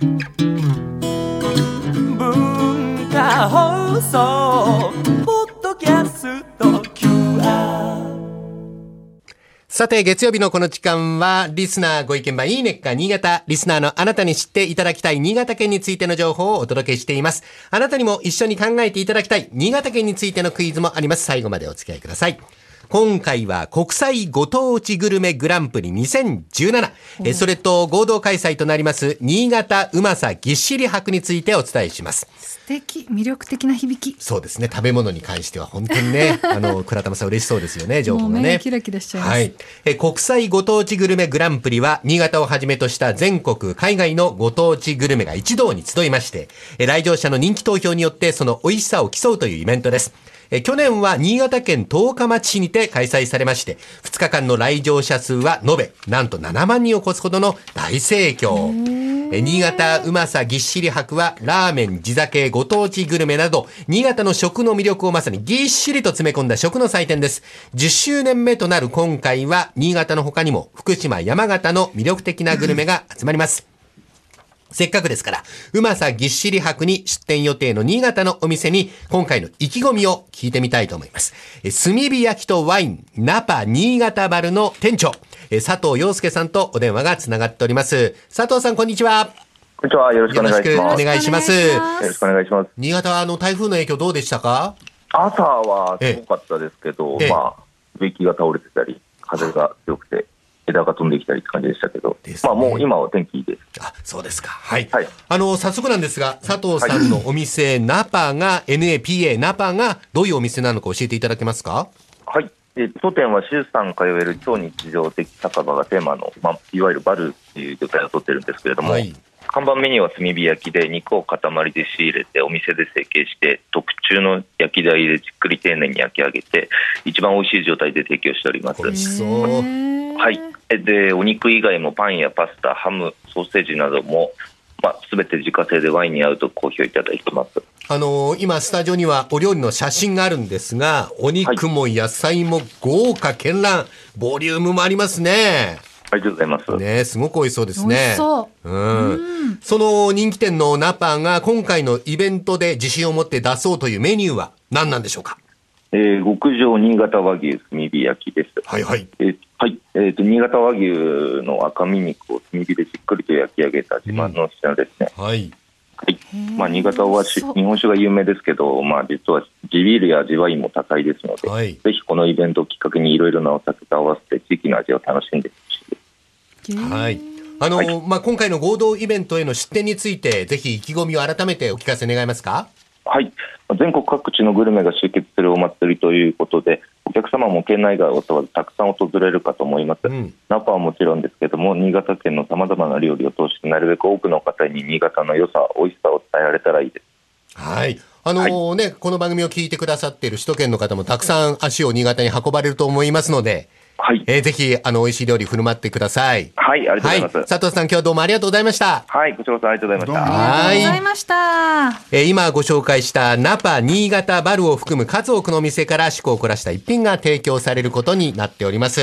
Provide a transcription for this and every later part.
文化放送ポッドキャスト QR さて、月曜日のこの時間は、リスナーご意見番いいねっか新潟、リスナーのあなたに知っていただきたい新潟県についての情報をお届けしています。あなたにも一緒に考えていただきたい新潟県についてのクイズもあります。最後までお付き合いください。今回は国際ご当地グルメグランプリ2017、えそれと合同開催となります新潟うまさぎっしり博についてお伝えします。素敵魅力的な響きそうですね。食べ物に関しては本当にね、あの、倉玉さん嬉しそうですよね、情報がね。もう目キラキラしちゃいますはい。え、国際ご当地グルメグランプリは、新潟をはじめとした全国、海外のご当地グルメが一堂に集いまして、え来場者の人気投票によってその美味しさを競うというイベントです。え去年は新潟県十日町市にて開催されまして、2日間の来場者数は延べ、なんと7万人を超すほどの大盛況。え新潟うまさぎっしり博はラーメン、地酒、ご当地グルメなど、新潟の食の魅力をまさにぎっしりと詰め込んだ食の祭典です。10周年目となる今回は、新潟の他にも福島、山形の魅力的なグルメが集まります。せっかくですから、うまさぎっしり博に出店予定の新潟のお店に、今回の意気込みを聞いてみたいと思います。え炭火焼きとワイン、ナパ新潟バルの店長、え佐藤洋介さんとお電話がつながっております。佐藤さん、こんにちは。こんにちは。よろしくお願いします。よろしくお願いしますよろしくお願いします。新潟はあの台風の影響どうでしたか？朝はすごかったですけど、ええまあ、植木が倒れてたり、風が強くて、枝が飛んできたりって感じでしたけど、ですねまあもう今は天気いいです。あ、そうですか。はい。はいあの、早速なんですが、佐藤さんのお店、ナパが、NAPA ナパがどういうお店なのか教えていただけますか？はい。えー当店は周さん通える超日常的酒場がテーマの、まあ、いわゆるバルっていう状態をとってるんですけれども、はい看板メニューは炭火焼きで肉を塊で仕入れてお店で成形して特注の焼き台でじっくり丁寧に焼き上げて一番美味しい状態で提供しております。はい、えでお肉以外もパンやパスタ、ハム、ソーセージなども、まあ、全て自家製でワインに合うと好評いただいてます。あの今、スタジオにはお料理の写真があるんですが、お肉も野菜も豪華絢爛、ボリュームもありますね。ありがとうございます。ねすごく美味しそうですね。美味しそううん。その人気店のナパが今回のイベントで自信を持って出そうというメニューは何なんでしょうか？えー極上新潟和牛炭火焼きです。はいはい。えーはい、えーと新潟和牛の赤身肉を炭火でじっくりと焼き上げた自慢の品ですね。はい。はい。まあ、新潟はし日本酒が有名ですけど、まあ、実は地ビールや地ワインも高いですので、はいぜひこのイベントをきっかけにいろいろなお酒と合わせて地域の味を楽しんでほしいです。はい。あの、まあ、今回の合同イベントへの出店について、ぜひ意気込みを改めてお聞かせ願いますか？はい、全国各地のグルメが集結するお祭りということで、お客様も県内外を問わずたくさん訪れるかと思います。うんナパはもちろんですけども、新潟県のさまざまな料理を通して、なるべく多くの方に新潟の良さ、美味しさを伝えられたらいいです。はい。あのね、この番組を聞いてくださっている首都圏の方もたくさん足を新潟に運ばれると思いますので、はい、えーぜひ、あの、美味しい料理振る舞ってください。はい、ありがとうございます。佐藤さん、今日はどうもありがとうございました。はい、こちらこそありがとうございました。はありがとうございい。ました。えー今ご紹介したナパ、新潟、バルを含む数多くのお店から趣向を凝らした一品が提供されることになっております。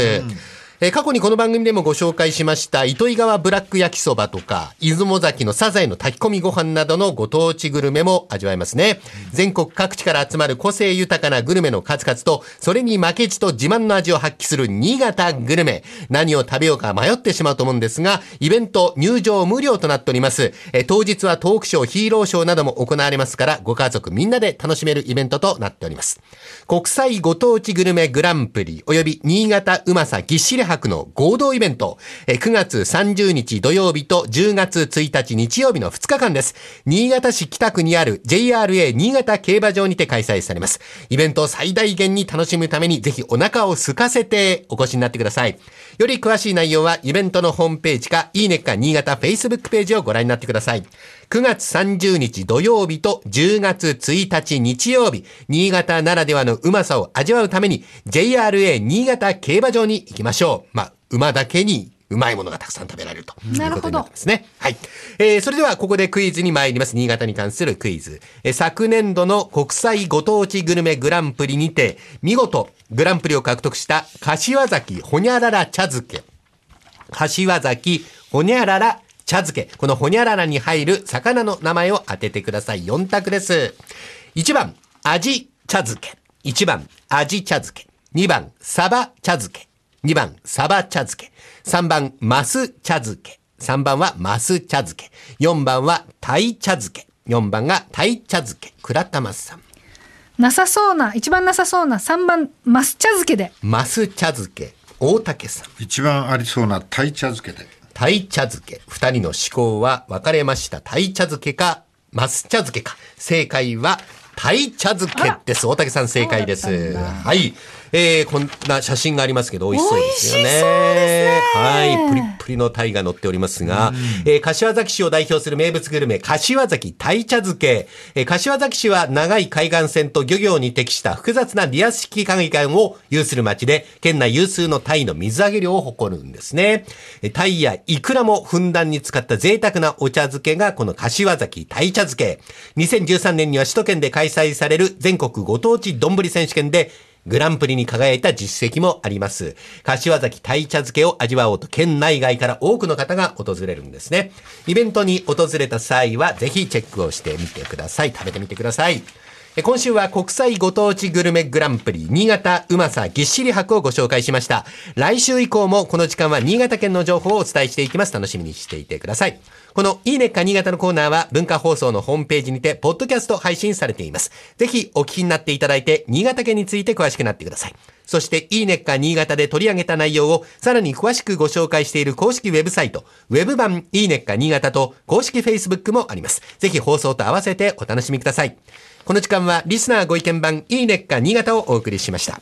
えー過去にこの番組でもご紹介しました糸魚川ブラック焼きそばとか出雲崎のサザエの炊き込みご飯などのご当地グルメも味わえますね。全国各地から集まる個性豊かなグルメの数々とそれに負けじと自慢の味を発揮する新潟グルメ。何を食べようか迷ってしまうと思うんですが、イベント入場無料となっております。えー当日はトークショー、ヒーローショーなども行われますから、ご家族みんなで楽しめるイベントとなっております。国際ご当地グルメグランプリ及び新潟うまさぎっしり博の合同イベント、え9月30日土曜日と10月1日日曜日の2日間です。新潟市北区にある JRA 新潟競馬場にて開催されます。イベントを最大限に楽しむためにぜひお腹を空かせてお越しになってください。より詳しい内容はイベントのホームページか、いいねか新潟 Facebook ページをご覧になってください。9月30日土曜日と10月1日日曜日、新潟ならではのうまさを味わうために JRA 新潟競馬場に行きましょう。まあ、馬だけにうまいものがたくさん食べられるということになってますね。はい。えー、それではここでクイズに参ります。新潟に関するクイズ。えー昨年度の国際ご当地グルメグランプリにて、見事グランプリを獲得した柏崎ほにゃらら茶漬け。柏崎ほにゃらら茶漬け。このほにゃららに入る魚の名前を当ててください。4択です。1番、味茶漬け。1番、味茶漬け。2番、サバ茶漬け。2番、サバ茶漬け。3番、マス茶漬け。3番はマス茶漬け。4番はタイ茶漬け。4番がタイ茶漬け。倉田松さん。なさそうな、一番なさそうな3番、マス茶漬けで。マス茶漬け。大竹さん。一番ありそうな鯛茶漬けで。鯛茶漬け。二人の思考は分かれました。鯛茶漬けか、マス茶漬けか。正解は、タイ茶漬けです。大竹さん正解です。はい。えー、こんな写真がありますけど、美味しそうですよね。美味しそうですねはい。プリップリのタイが乗っておりますが、えー柏崎市を代表する名物グルメ、柏崎タイ茶漬け。えー柏崎市は長い海岸線と漁業に適した複雑なリアス式海岸を有する町で、県内有数のタイの水揚げ量を誇るんですね。えータイやイクラもふんだんに使った贅沢なお茶漬けがこの柏崎タイ茶漬け。2013年には首都圏で開開催される全国ご当地丼選手権でグランプリに輝いた実績もあります。柏崎鯛茶漬けを味わおうと県内外から多くの方が訪れるんですね。イベントに訪れた際はぜひチェックをしてみてください。食べてみてください。今週は国際ご当地グルメグランプリ新潟うまさぎっしり博をご紹介しました。来週以降もこの時間は新潟県の情報をお伝えしていきます。楽しみにしていてください。このいいねっか新潟のコーナーは文化放送のホームページにてポッドキャスト配信されています。ぜひお聞きになっていただいて新潟県について詳しくなってください。そしていいねっか新潟で取り上げた内容をさらに詳しくご紹介している公式ウェブサイト、ウェブ版いいねっか新潟と公式 Facebook もあります。ぜひ放送と合わせてお楽しみください。この時間はリスナーご意見番いいねっか新潟をお送りしました。